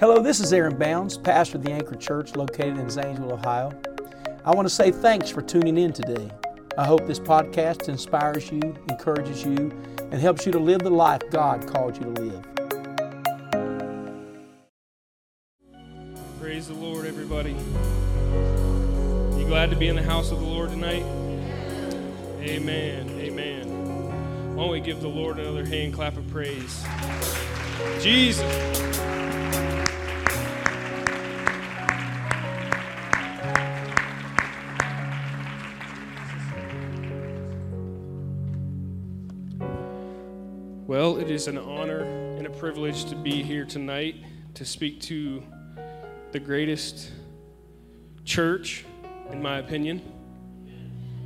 Hello, this is Aaron Bounds, pastor of the Anchor Church located in Zanesville, Ohio. I want to say thanks for tuning in today. I hope this podcast inspires you, encourages you, and helps you to live the life God called you to live. Praise the Lord, everybody. You glad to be in the house of the Lord tonight? Amen. Amen. Why don't we give the Lord another hand clap of praise? Jesus. It is an honor and a privilege to be here tonight to speak to the greatest church, in my opinion,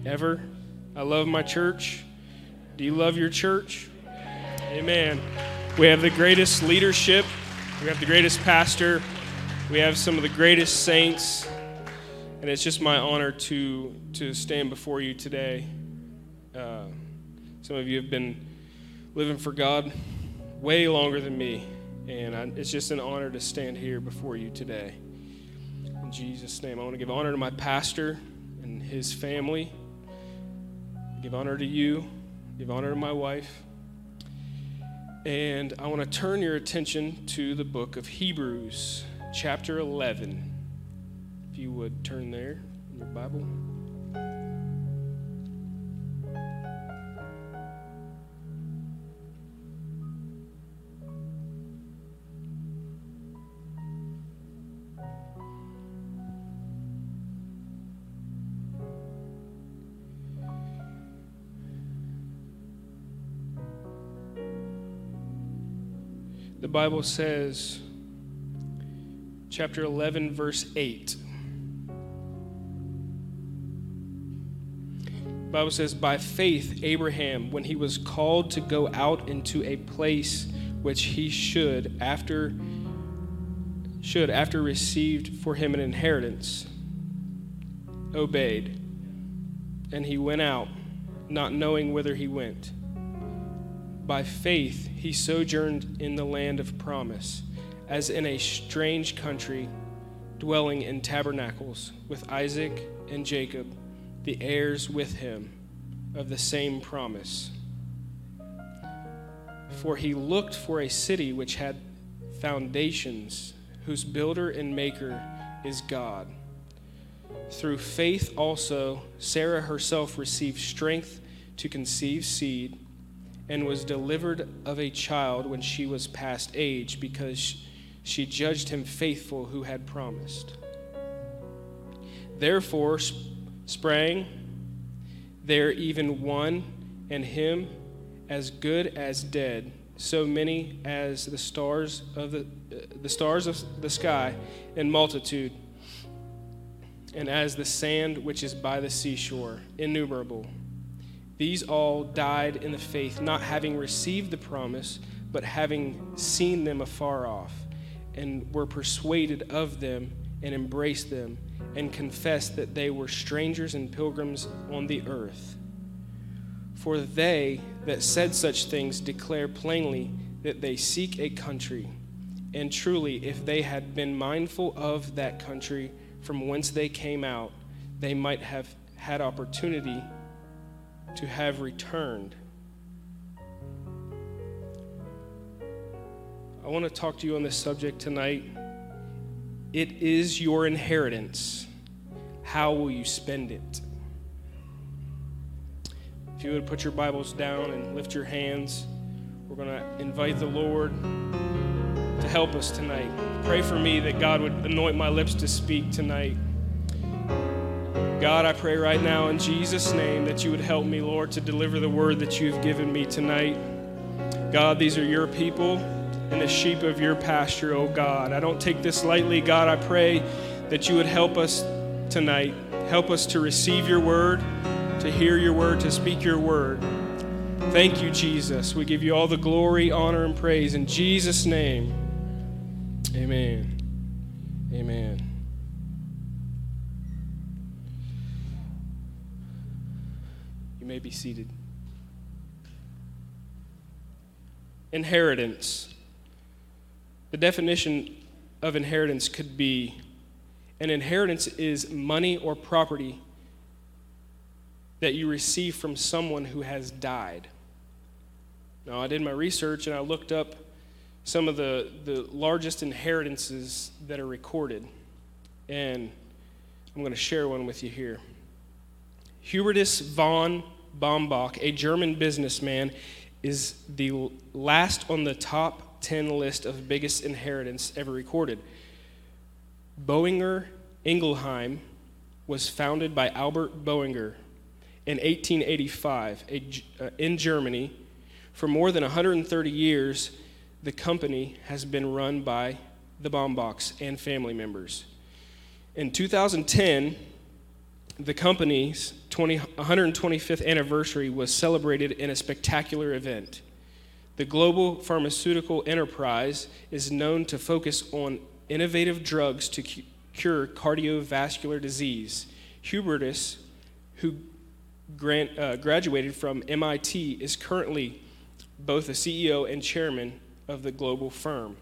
ever. I love my church. Do you love your church? Amen. We have the greatest leadership, we have the greatest pastor, we have some of the greatest saints, and it's just my honor to, to stand before you today. Uh, some of you have been living for God way longer than me. And I, it's just an honor to stand here before you today. In Jesus' name, I want to give honor to my pastor and his family. Give honor to you. Give honor to my wife. And I want to turn your attention to the book of Hebrews, chapter 11. If you would turn there in your Bible. Bible says, chapter 11, verse 8. The Bible says, By faith, Abraham, when he was called to go out into a place which he should after should after received for him an inheritance, obeyed. And he went out, not knowing whither he went. By faith, he sojourned in the land of promise, as in a strange country, dwelling in tabernacles with Isaac and Jacob, the heirs with him of the same promise. For he looked for a city which had foundations, whose builder and maker is God. Through faith also, Sarah herself received strength to conceive seed and was delivered of a child when she was past age, because she judged him faithful who had promised. Therefore sprang there even one, and him as good as dead, so many as the stars of the, the stars of the sky in multitude, and as the sand which is by the seashore, innumerable. These all died in the faith, not having received the promise, but having seen them afar off, and were persuaded of them, and embraced them, and confessed that they were strangers and pilgrims on the earth. For they that said such things declare plainly that they seek a country. And truly, if they had been mindful of that country from whence they came out, they might have had opportunity to have returned. I want to talk to you on this subject tonight. It is your inheritance. How will you spend it? If you would put your Bibles down and lift your hands, we're going to invite the Lord to help us tonight. Pray for me that God would anoint my lips to speak tonight. God, I pray right now in Jesus' name that you would help me, Lord, to deliver the word that you've given me tonight. God, these are your people and the sheep of your pasture, oh God. I don't take this lightly, God. I pray that you would help us tonight. Help us to receive your word, to hear your word, to speak your word. Thank you, Jesus. We give you all the glory, honor, and praise. In Jesus' name, amen. Amen. You may be seated. Inheritance. The definition of inheritance could be an inheritance is money or property that you receive from someone who has died. Now, I did my research and I looked up some of the, the largest inheritances that are recorded. And I'm going to share one with you here. Hubertus von Baumbach, a German businessman, is the last on the top 10 list of biggest inheritance ever recorded. Boehringer Ingelheim was founded by Albert Boehringer in 1885 a, uh, in Germany. For more than 130 years, the company has been run by the Baumbachs and family members. In 2010, the company's 20, 125th anniversary was celebrated in a spectacular event. The global pharmaceutical enterprise is known to focus on innovative drugs to cu- cure cardiovascular disease. Hubertus, who grant, uh, graduated from MIT, is currently both a CEO and chairman of the global firm,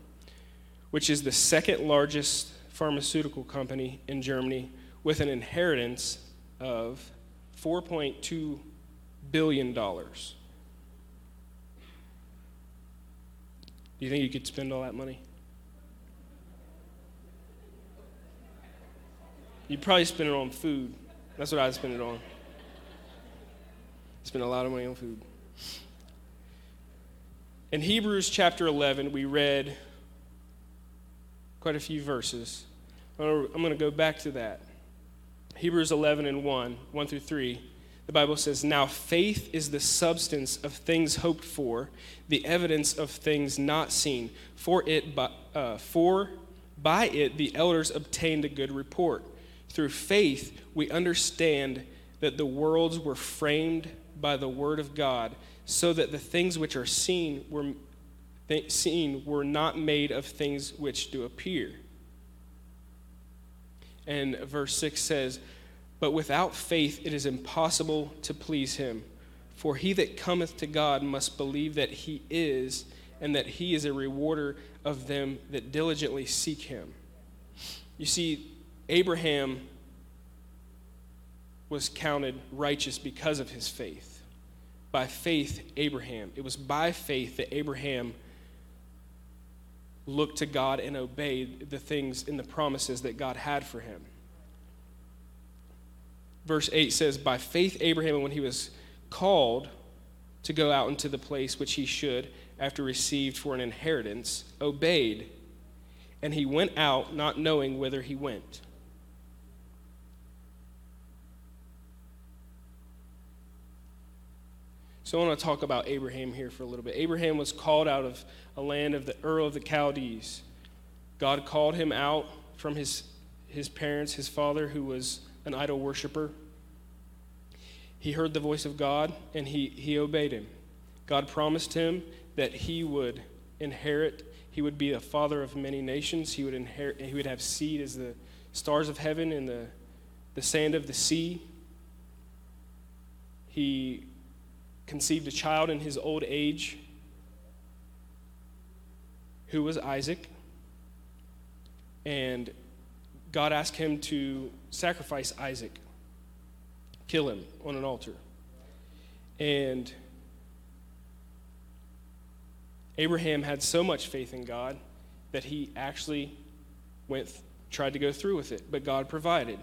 which is the second largest pharmaceutical company in Germany with an inheritance of $4.2 billion. Do you think you could spend all that money? You'd probably spend it on food. That's what I'd spend it on. Spend a lot of money on food. In Hebrews chapter 11, we read quite a few verses. I'm going to go back to that. Hebrews 11 and 1, 1 through 3. The Bible says, Now faith is the substance of things hoped for, the evidence of things not seen. For, it, by, uh, for by it the elders obtained a good report. Through faith, we understand that the worlds were framed by the word of God, so that the things which are seen were, th- seen were not made of things which do appear. And verse 6 says, But without faith it is impossible to please him. For he that cometh to God must believe that he is, and that he is a rewarder of them that diligently seek him. You see, Abraham was counted righteous because of his faith. By faith, Abraham. It was by faith that Abraham looked to God and obeyed the things in the promises that God had for him. Verse 8 says, By faith, Abraham, when he was called to go out into the place which he should, after received for an inheritance, obeyed, and he went out not knowing whither he went. So I want to talk about Abraham here for a little bit. Abraham was called out of a land of the Ur of the Chaldees. God called him out from his, his parents, his father, who was an idol worshiper. He heard the voice of God and he, he obeyed him. God promised him that he would inherit, he would be a father of many nations. He would inherit, he would have seed as the stars of heaven and the, the sand of the sea. He conceived a child in his old age who was Isaac. And God asked him to sacrifice Isaac, kill him on an altar. And Abraham had so much faith in God that he actually went tried to go through with it, but God provided.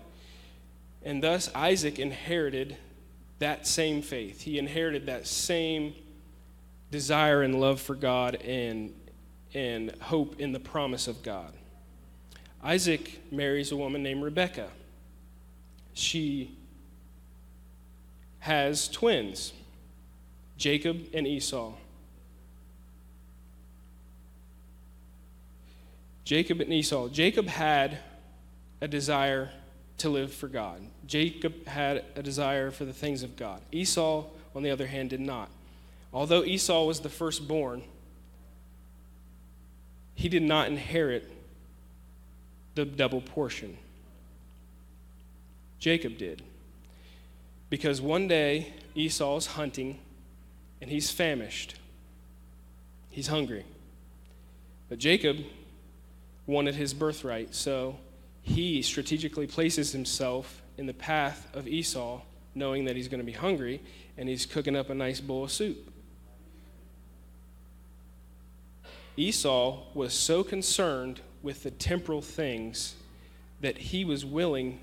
And thus Isaac inherited that same faith. He inherited that same desire and love for God and, and hope in the promise of God. Isaac marries a woman named Rebecca. She has twins, Jacob and Esau. Jacob and Esau. Jacob had a desire to live for God. Jacob had a desire for the things of God. Esau, on the other hand, did not. Although Esau was the firstborn, he did not inherit the double portion. Jacob did. Because one day Esau's hunting and he's famished. He's hungry. But Jacob wanted his birthright. So he strategically places himself in the path of Esau, knowing that he's going to be hungry, and he's cooking up a nice bowl of soup. Esau was so concerned with the temporal things that he was willing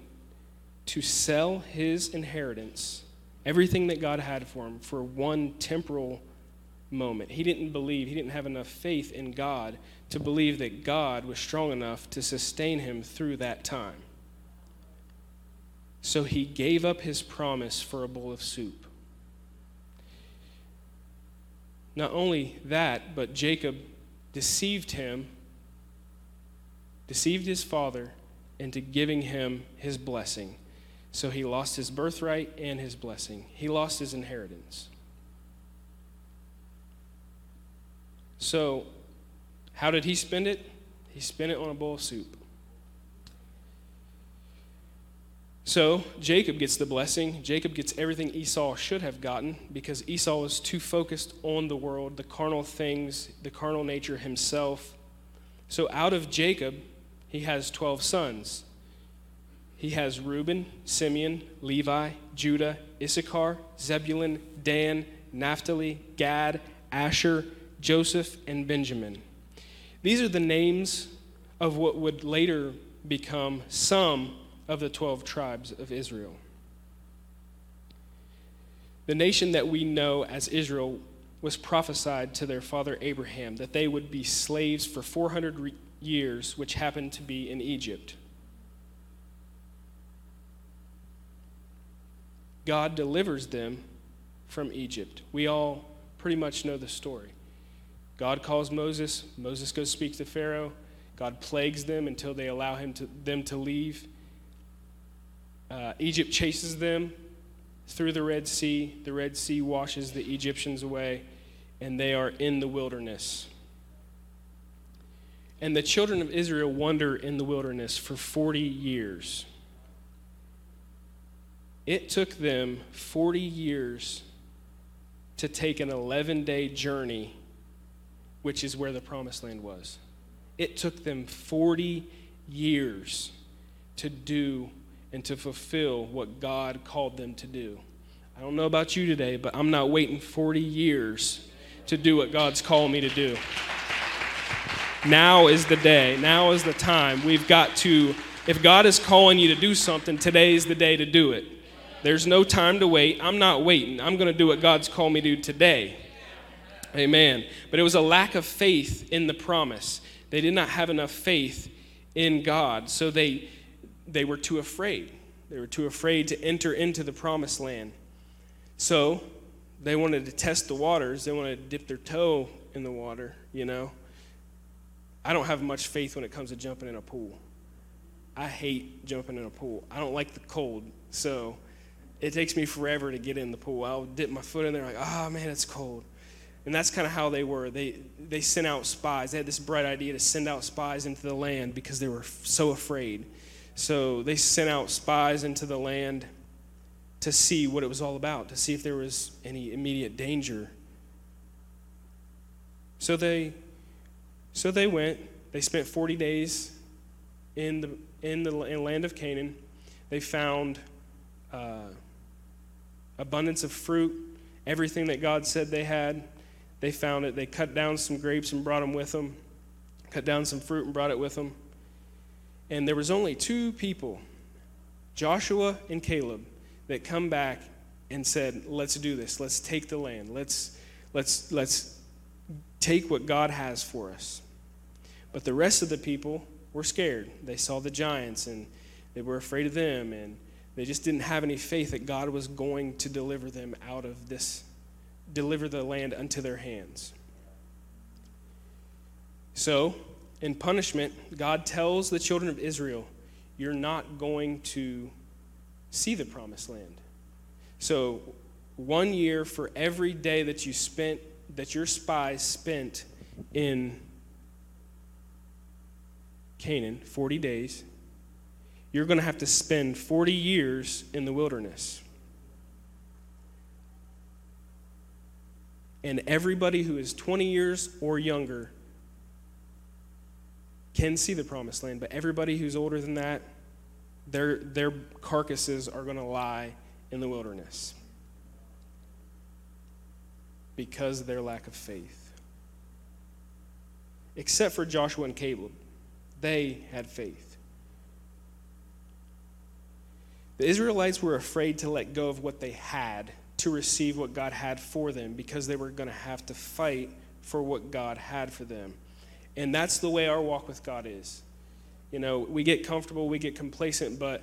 to sell his inheritance, everything that God had for him, for one temporal moment. He didn't believe, he didn't have enough faith in God to believe that God was strong enough to sustain him through that time. So he gave up his promise for a bowl of soup. Not only that, but Jacob deceived him, deceived his father into giving him his blessing. So he lost his birthright and his blessing. He lost his inheritance. So, how did he spend it? He spent it on a bowl of soup. So Jacob gets the blessing. Jacob gets everything Esau should have gotten because Esau was too focused on the world, the carnal things, the carnal nature himself. So out of Jacob, he has 12 sons. He has Reuben, Simeon, Levi, Judah, Issachar, Zebulun, Dan, Naphtali, Gad, Asher, Joseph, and Benjamin. These are the names of what would later become some of the 12 tribes of Israel. The nation that we know as Israel was prophesied to their father Abraham that they would be slaves for 400 years, which happened to be in Egypt. God delivers them from Egypt. We all pretty much know the story. God calls Moses, Moses goes speak to Pharaoh. God plagues them until they allow him to, them to leave. Uh, Egypt chases them through the Red Sea. The Red Sea washes the Egyptians away, and they are in the wilderness. And the children of Israel wander in the wilderness for 40 years. It took them 40 years to take an 11 day journey, which is where the promised land was. It took them 40 years to do and to fulfill what God called them to do. I don't know about you today, but I'm not waiting 40 years to do what God's called me to do. Now is the day. Now is the time. We've got to, if God is calling you to do something, today is the day to do it. There's no time to wait. I'm not waiting. I'm going to do what God's called me to do today. Amen. But it was a lack of faith in the promise. They did not have enough faith in God. So they they were too afraid. They were too afraid to enter into the promised land. So they wanted to test the waters. They wanted to dip their toe in the water, you know. I don't have much faith when it comes to jumping in a pool. I hate jumping in a pool. I don't like the cold. So it takes me forever to get in the pool. I'll dip my foot in there, like, oh man, it's cold. And that's kind of how they were. They, they sent out spies. They had this bright idea to send out spies into the land because they were so afraid. So they sent out spies into the land to see what it was all about, to see if there was any immediate danger. So they, so they went. They spent 40 days in the, in the in land of Canaan. They found uh, abundance of fruit, everything that God said they had. They found it. They cut down some grapes and brought them with them. Cut down some fruit and brought it with them. And there was only two people, Joshua and Caleb, that come back and said, "Let's do this. Let's take the land. Let's let's let's take what God has for us." But the rest of the people were scared. They saw the giants and they were afraid of them and they just didn't have any faith that God was going to deliver them out of this deliver the land unto their hands. So, in punishment, God tells the children of Israel, You're not going to see the promised land. So, one year for every day that you spent, that your spies spent in Canaan, 40 days, you're going to have to spend 40 years in the wilderness. And everybody who is 20 years or younger can see the promised land, but everybody who's older than that, their, their carcasses are going to lie in the wilderness because of their lack of faith. Except for Joshua and Caleb, they had faith. The Israelites were afraid to let go of what they had to receive what God had for them because they were going to have to fight for what God had for them. And that's the way our walk with God is. You know, we get comfortable, we get complacent, but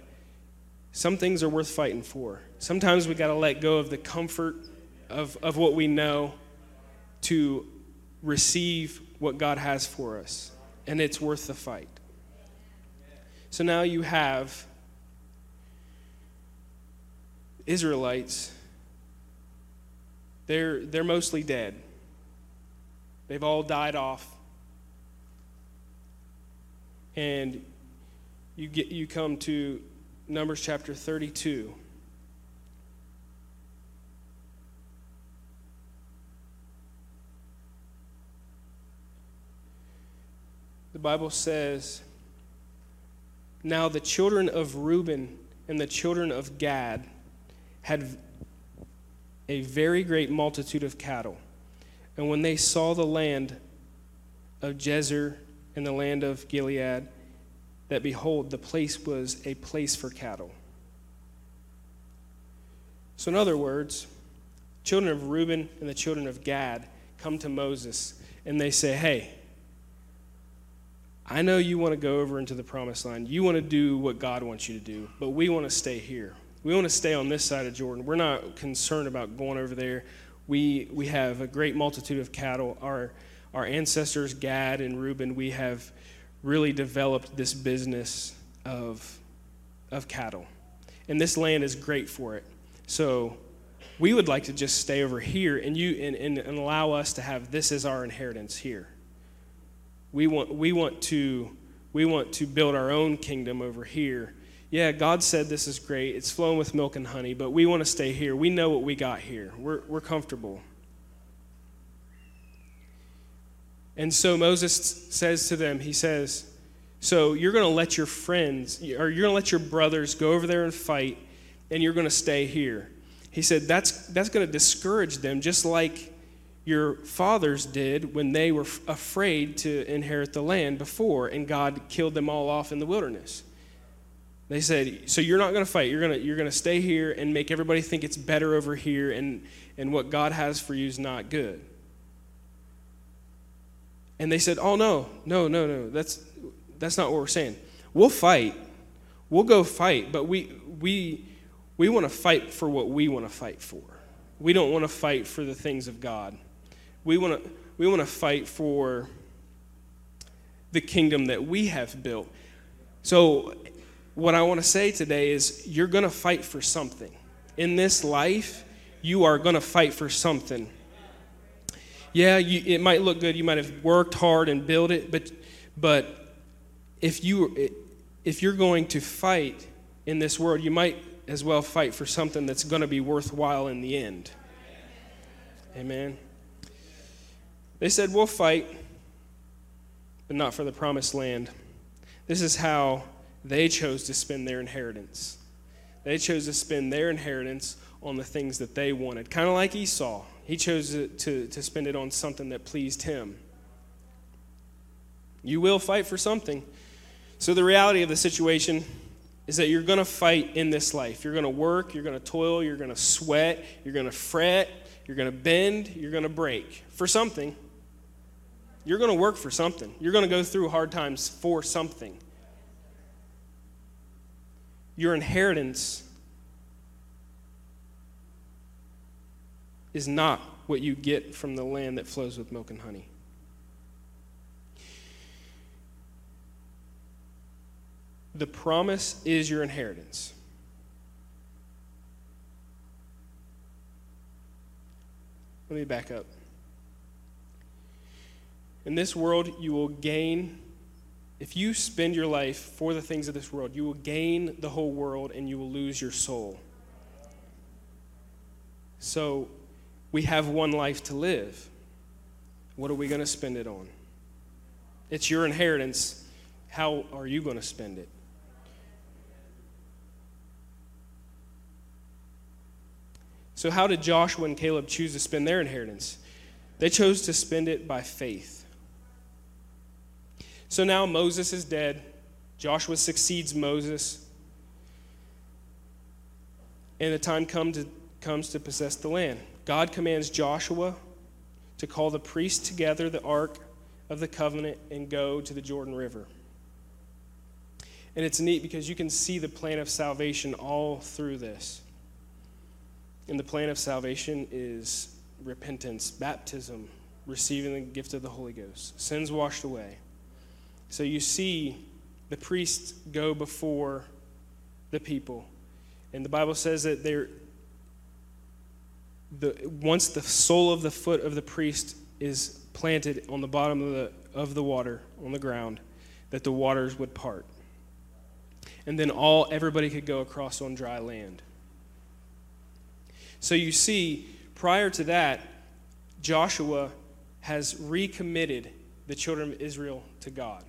some things are worth fighting for. Sometimes we got to let go of the comfort of, of what we know to receive what God has for us. And it's worth the fight. So now you have Israelites. They're, they're mostly dead. They've all died off. And you, get, you come to Numbers chapter 32. The Bible says, Now the children of Reuben and the children of Gad had a very great multitude of cattle. And when they saw the land of Jazer and the land of Gilead, that behold, the place was a place for cattle. So, in other words, children of Reuben and the children of Gad come to Moses and they say, Hey, I know you want to go over into the promised land. You want to do what God wants you to do, but we want to stay here. We want to stay on this side of Jordan. We're not concerned about going over there. We, we have a great multitude of cattle. Our, our ancestors, Gad and Reuben, we have really developed this business of, of cattle. And this land is great for it. So we would like to just stay over here and, you, and, and, and allow us to have this as our inheritance here. We want, we, want to, we want to build our own kingdom over here yeah, God said this is great. It's flowing with milk and honey, but we want to stay here. We know what we got here. We're, we're comfortable. And so Moses says to them, he says, So you're going to let your friends, or you're going to let your brothers go over there and fight, and you're going to stay here. He said, That's, that's going to discourage them, just like your fathers did when they were afraid to inherit the land before, and God killed them all off in the wilderness. They said, "So you're not going to fight. You're going to you're going to stay here and make everybody think it's better over here and and what God has for you is not good." And they said, "Oh no. No, no, no. That's that's not what we're saying. We'll fight. We'll go fight, but we we we want to fight for what we want to fight for. We don't want to fight for the things of God. We want to we want to fight for the kingdom that we have built. So what I want to say today is you're going to fight for something. In this life, you are going to fight for something. Yeah, you, it might look good. You might have worked hard and built it, but but if you if you're going to fight in this world, you might as well fight for something that's going to be worthwhile in the end. Amen. They said, "We'll fight, but not for the promised land." This is how they chose to spend their inheritance. They chose to spend their inheritance on the things that they wanted, kind of like Esau. He chose to, to, spend it on something that pleased him. You will fight for something. So, the reality of the situation is that you're going to fight in this life. You're going to work, you're going to toil, you're going to sweat, you're going to fret, you're going to bend, you're going to break for something. You're going to work for something. You're going to go through hard times for something your inheritance is not what you get from the land that flows with milk and honey. The promise is your inheritance. Let me back up. In this world, you will gain if you spend your life for the things of this world, you will gain the whole world and you will lose your soul. So, we have one life to live. What are we going to spend it on? It's your inheritance. How are you going to spend it? So, how did Joshua and Caleb choose to spend their inheritance? They chose to spend it by faith. So now Moses is dead. Joshua succeeds Moses. And the time come to, comes to possess the land. God commands Joshua to call the priests together the ark of the covenant and go to the Jordan River. And it's neat because you can see the plan of salvation all through this. And the plan of salvation is repentance, baptism, receiving the gift of the Holy Ghost, sins washed away. So you see the priests go before the people. And the Bible says that they're the once the sole of the foot of the priest is planted on the bottom of the of the water on the ground, that the waters would part. And then all everybody could go across on dry land. So you see, prior to that, Joshua has recommitted the children of Israel to God.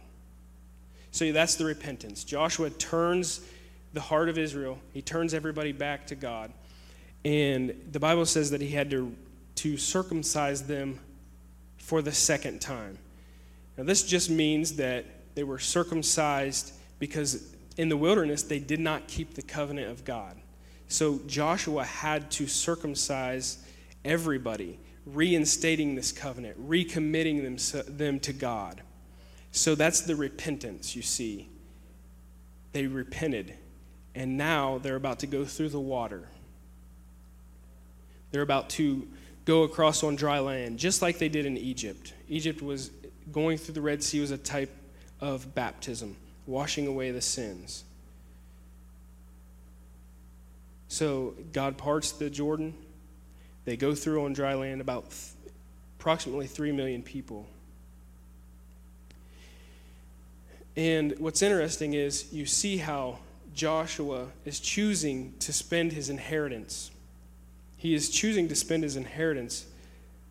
So that's the repentance. Joshua turns the heart of Israel, he turns everybody back to God. And the Bible says that he had to, to circumcise them for the second time. Now, this just means that they were circumcised because in the wilderness they did not keep the covenant of God. So Joshua had to circumcise everybody, reinstating this covenant, recommitting them, them to God. So that's the repentance, you see. They repented, and now they're about to go through the water. They're about to go across on dry land, just like they did in Egypt. Egypt was going through the Red Sea was a type of baptism, washing away the sins. So God parts the Jordan. They go through on dry land about th- approximately 3 million people. And what's interesting is you see how Joshua is choosing to spend his inheritance. He is choosing to spend his inheritance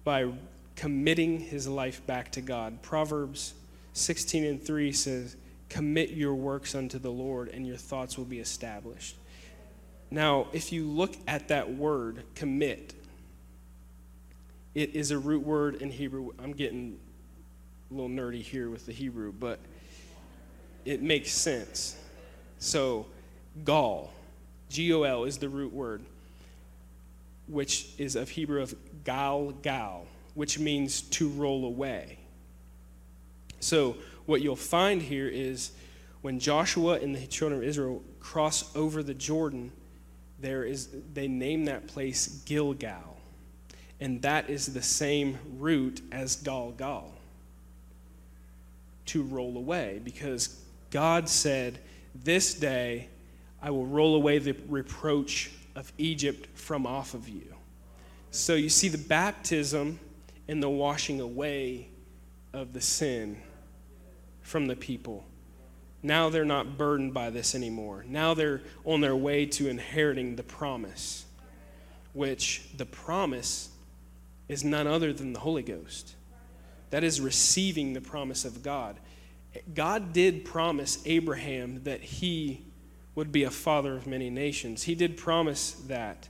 by committing his life back to God. Proverbs 16 and 3 says, Commit your works unto the Lord, and your thoughts will be established. Now, if you look at that word, commit, it is a root word in Hebrew. I'm getting a little nerdy here with the Hebrew, but it makes sense. So, gol, G O L, is the root word, which is of Hebrew of gal gal, which means to roll away. So, what you'll find here is when Joshua and the children of Israel cross over the Jordan, there is they name that place Gilgal. And that is the same root as Galgal. To roll away because God said, "This day I will roll away the reproach of Egypt from off of you." So you see the baptism and the washing away of the sin from the people now they're not burdened by this anymore. Now they're on their way to inheriting the promise, which the promise is none other than the Holy Ghost. That is receiving the promise of God. God did promise Abraham that he would be a father of many nations. He did promise that.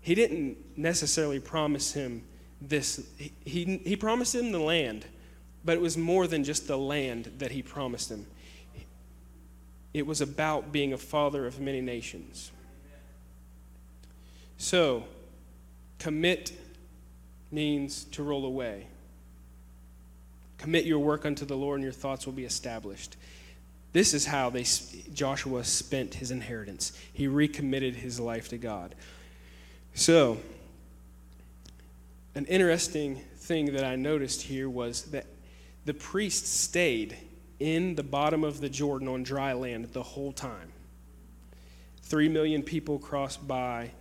He didn't necessarily promise him this, he, he, he promised him the land, but it was more than just the land that he promised him it was about being a father of many nations. So, commit means to roll away. Commit your work unto the Lord, and your thoughts will be established. This is how they, Joshua spent his inheritance. He recommitted his life to God. So, an interesting thing that I noticed here was that the priests stayed in the bottom of the Jordan on dry land the whole time. Three million people crossed by.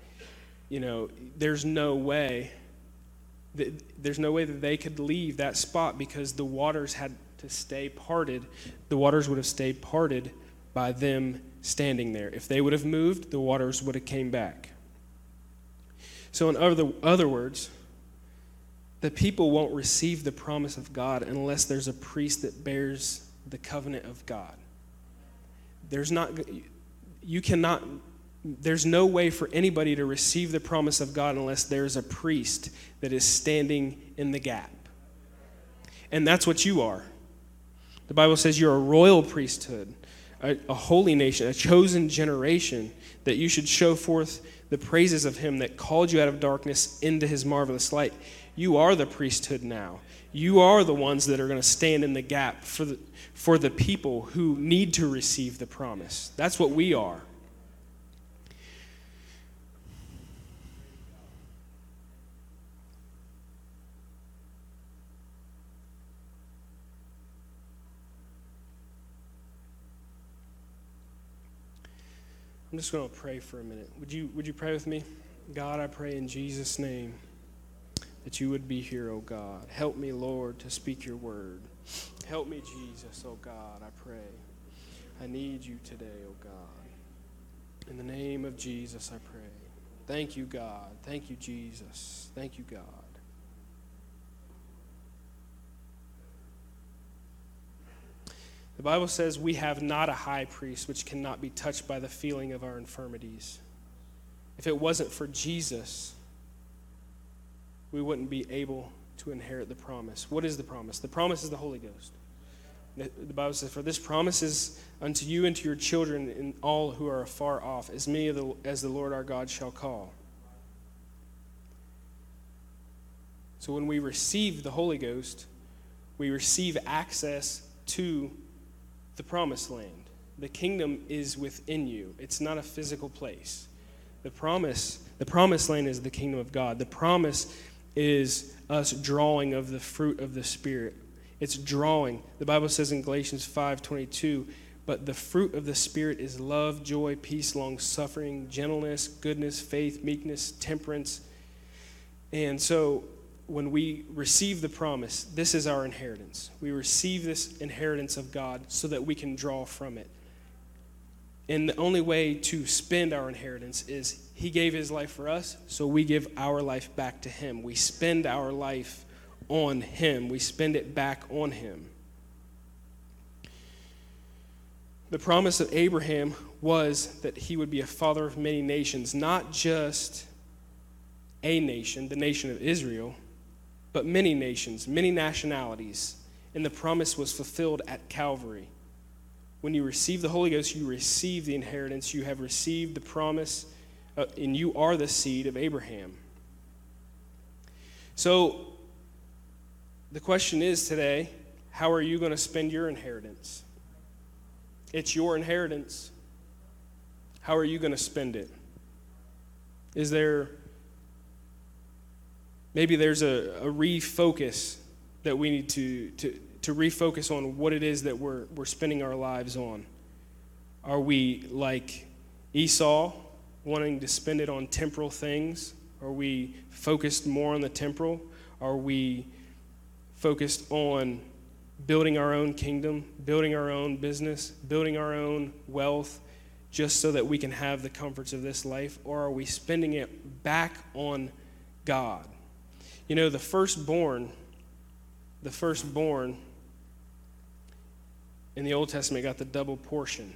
You know, there's no way that, there's no way that they could leave that spot because the waters had to stay parted. The waters would have stayed parted by them standing there. If they would have moved, the waters would have came back. So in other, other words, the people won't receive the promise of God unless there's a priest that bears the covenant of God. There's not, you cannot, there's no way for anybody to receive the promise of God unless there's a priest that is standing in the gap. And that's what you are. The Bible says you're a royal priesthood, a, a holy nation, a chosen generation, that you should show forth the praises of him that called you out of darkness into his marvelous light. You are the priesthood now. You are the ones that are going to stand in the gap for the, for the people who need to receive the promise. That's what we are. I'm just going to pray for a minute. Would you, would you pray with me? God, I pray in Jesus' name that you would be here, O oh God. Help me, Lord, to speak your word. Help me, Jesus, oh God, I pray. I need you today, oh God. In the name of Jesus, I pray. Thank you, God. Thank you, Jesus. Thank you, God. The Bible says we have not a high priest which cannot be touched by the feeling of our infirmities. If it wasn't for Jesus, we wouldn't be able to inherit the promise. What is the promise? The promise is the Holy Ghost. The Bible says, For this promise is unto you and to your children and all who are afar off, as many the, as the Lord our God shall call. So when we receive the Holy Ghost, we receive access to the promised land. The kingdom is within you. It's not a physical place. The promise, the promised land is the kingdom of God. The promise is us drawing of the fruit of the Spirit. It's drawing. The Bible says in Galatians 5:22, but the fruit of the Spirit is love, joy, peace, long suffering, gentleness, goodness, faith, meekness, temperance. And so when we receive the promise, this is our inheritance. We receive this inheritance of God so that we can draw from it. And the only way to spend our inheritance is He gave His life for us, so we give our life back to Him. We spend our life on Him, we spend it back on Him. The promise of Abraham was that he would be a father of many nations, not just a nation, the nation of Israel, but many nations, many nationalities. And the promise was fulfilled at Calvary. When you receive the Holy Ghost, you receive the inheritance. You have received the promise, uh, and you are the seed of Abraham. So, the question is today how are you going to spend your inheritance? It's your inheritance. How are you going to spend it? Is there maybe there's a, a refocus that we need to, to, to refocus on what it is that we're, we're spending our lives on. Are we like Esau, wanting to spend it on temporal things? Are we focused more on the temporal? Are we focused on building our own kingdom, building our own business, building our own wealth, just so that we can have the comforts of this life? Or are we spending it back on God? You know, the firstborn, the firstborn in the Old Testament got the double portion.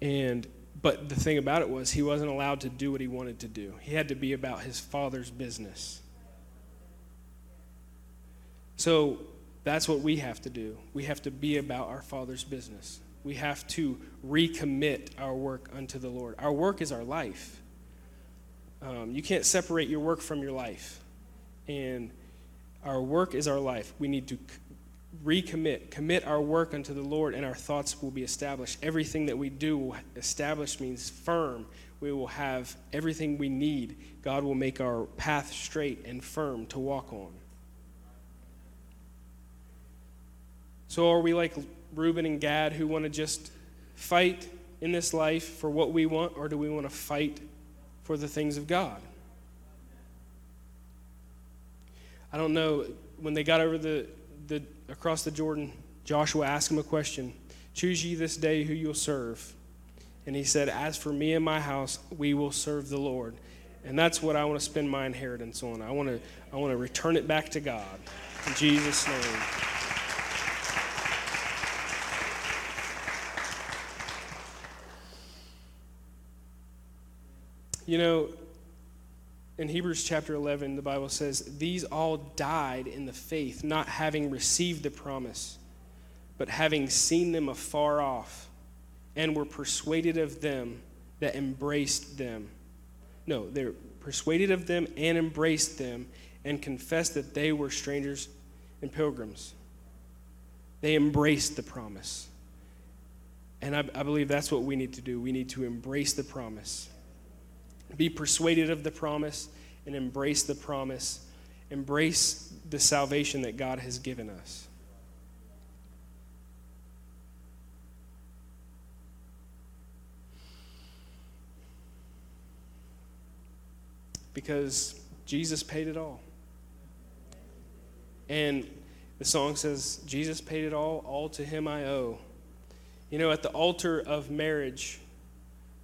And but the thing about it was he wasn't allowed to do what he wanted to do. He had to be about his father's business. So that's what we have to do. We have to be about our father's business. We have to recommit our work unto the Lord. Our work is our life. Um, you can't separate your work from your life. And our work is our life. We need to recommit, commit our work unto the Lord, and our thoughts will be established. Everything that we do will establish means firm. We will have everything we need. God will make our path straight and firm to walk on. So, are we like Reuben and Gad who want to just fight in this life for what we want, or do we want to fight for the things of God. I don't know when they got over the, the across the Jordan, Joshua asked him a question. Choose ye this day who you'll serve. And he said, As for me and my house, we will serve the Lord. And that's what I want to spend my inheritance on. I want to, I want to return it back to God. In Jesus' name. You know, in Hebrews chapter 11, the Bible says, These all died in the faith, not having received the promise, but having seen them afar off, and were persuaded of them that embraced them. No, they're persuaded of them and embraced them, and confessed that they were strangers and pilgrims. They embraced the promise. And I, I believe that's what we need to do. We need to embrace the promise be persuaded of the promise and embrace the promise. Embrace the salvation that God has given us. Because Jesus paid it all. And the song says, Jesus paid it all, all to him I owe. You know, at the altar of marriage,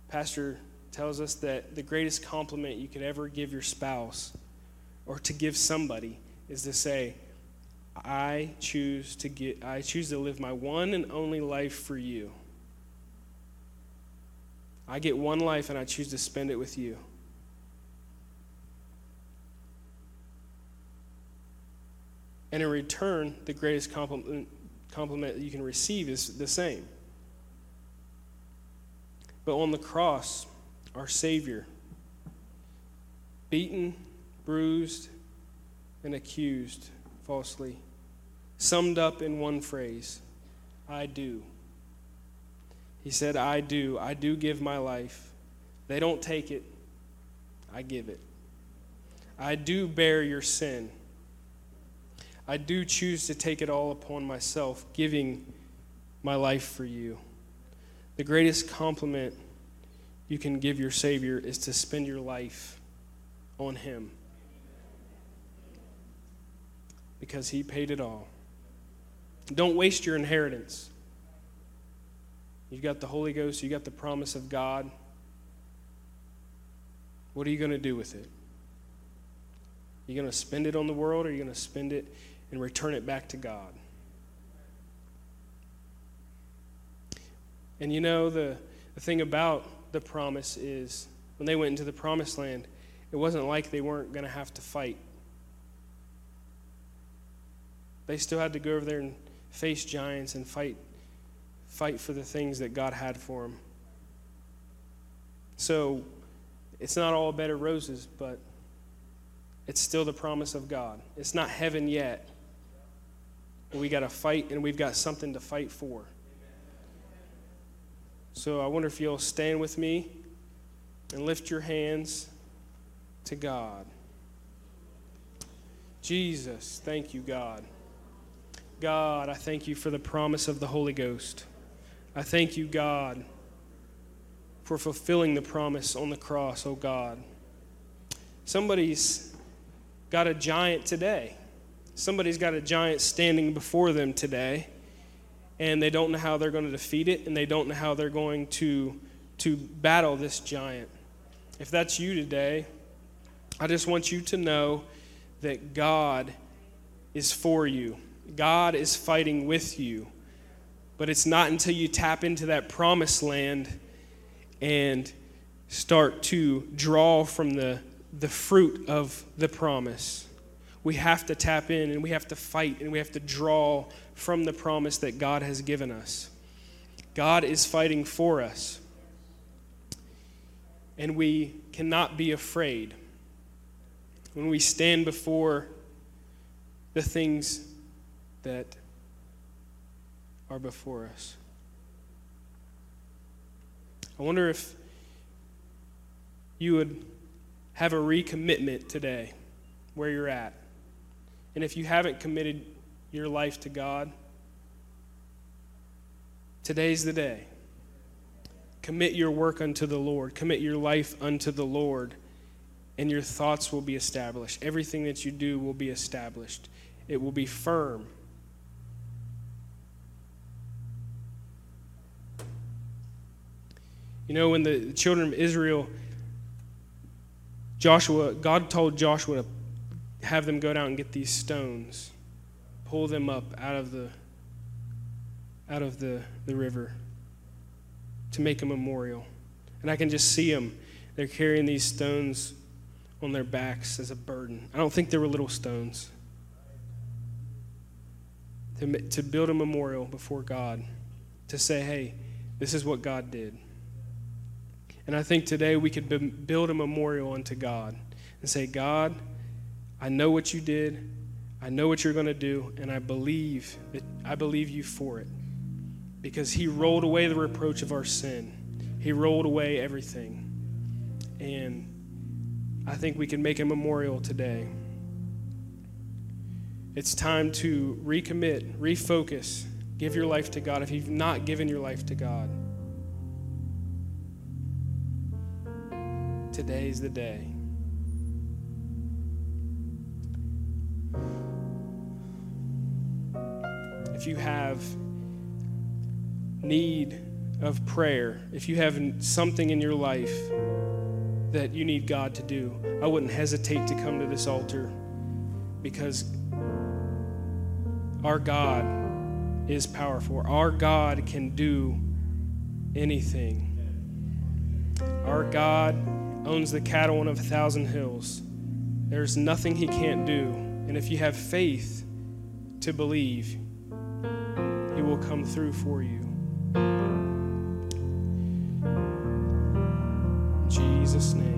Pastor tells us that the greatest compliment you could ever give your spouse or to give somebody is to say, I choose to get I choose to live my one and only life for you. I get one life and I choose to spend it with you. And in return, the greatest compliment, compliment you can receive is the same. But on the cross, our Savior, beaten, bruised, and accused falsely, summed up in one phrase I do. He said, I do. I do give my life. They don't take it, I give it. I do bear your sin. I do choose to take it all upon myself, giving my life for you. The greatest compliment you can give your Savior is to spend your life on Him. Because He paid it all. Don't waste your inheritance. You've got the Holy Ghost, you've got the promise of God. What are you going to do with it? Are you going to spend it on the world or are you going to spend it and return it back to God? And you know, the, the thing about the promise is when they went into the promised land, it wasn't like they weren't going to have to fight. They still had to go over there and face giants and fight fight for the things that God had for them. So it's not all bed of roses, but it's still the promise of God. It's not heaven yet. We got to fight and we've got something to fight for. So I wonder if you'll stand with me and lift your hands to God. Jesus, thank you, God. God, I thank you for the promise of the Holy Ghost. I thank you, God, for fulfilling the promise on the cross, oh God. Somebody's got a giant today. Somebody's got a giant standing before them today and they don't know how they're going to defeat it, and they don't know how they're going to, to battle this giant. If that's you today, I just want you to know that God is for you. God is fighting with you. But it's not until you tap into that promised land and start to draw from the, the fruit of the promise. We have to tap in and we have to fight and we have to draw from the promise that God has given us. God is fighting for us. And we cannot be afraid when we stand before the things that are before us. I wonder if you would have a recommitment today where you're at. And if you haven't committed your life to God, today's the day. Commit your work unto the Lord, commit your life unto the Lord, and your thoughts will be established. Everything that you do will be established, it will be firm. You know, when the children of Israel, Joshua, God told Joshua to have them go down and get these stones pull them up out of the out of the, the river to make a memorial. And I can just see them they're carrying these stones on their backs as a burden. I don't think they were little stones. To, to build a memorial before God, to say, hey, this is what God did. And I think today we could build a memorial unto God and say, God, I know what you did. I know what you're going to do, and I believe that I believe you for it. Because he rolled away the reproach of our sin. He rolled away everything. And I think we can make a memorial today. It's time to recommit, refocus, give your life to God if you've not given your life to God. Today's the day. If you have need of prayer, if you have something in your life that you need God to do, I wouldn't hesitate to come to this altar because our God is powerful. Our God can do anything. Our God owns the cattle on a thousand hills. There's nothing he can't do. And if you have faith to believe, will come through for you. In Jesus' name.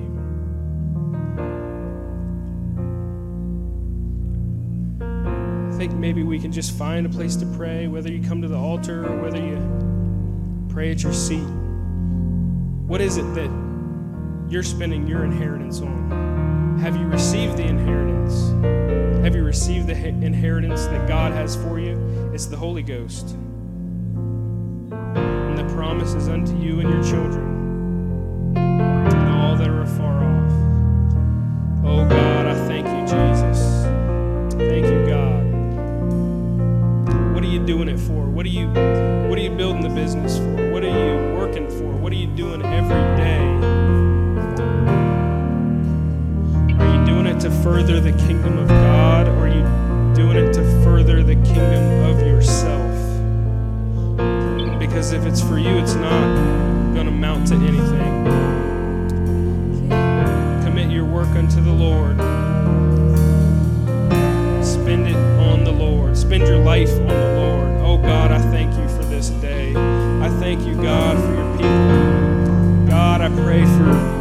I think maybe we can just find a place to pray, whether you come to the altar or whether you pray at your seat. What is it that you're spending your inheritance on? Have you received the inheritance? Have you received the inheritance that God has for you? It's the Holy Ghost. And the promise is unto you and your children and all that are afar off. Oh God, I thank you, Jesus. Thank you, God. What are you doing it for? What are you what are you building the business for? What are you working for? What are you doing every further the kingdom of God or are you doing it to further the kingdom of yourself? Because if it's for you, it's not going to mount to anything Commit your work unto the Lord. Spend it on the Lord. Spend your life on the Lord. Oh God, I thank you for this day. I thank you, God, for your people. God, I pray for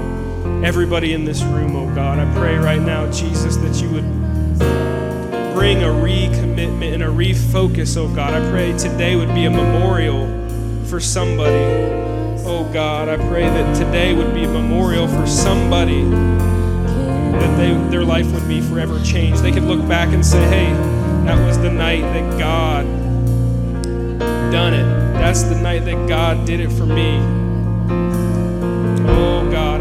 everybody in this room, oh God. I pray right now, Jesus, that you would bring a recommitment and a refocus, oh God. I pray today would be a memorial for somebody. Oh God, I pray that today would be a memorial for somebody that they, their life would be forever changed. They could look back and say, hey, that was the night that God done it. That's the night that God did it for me.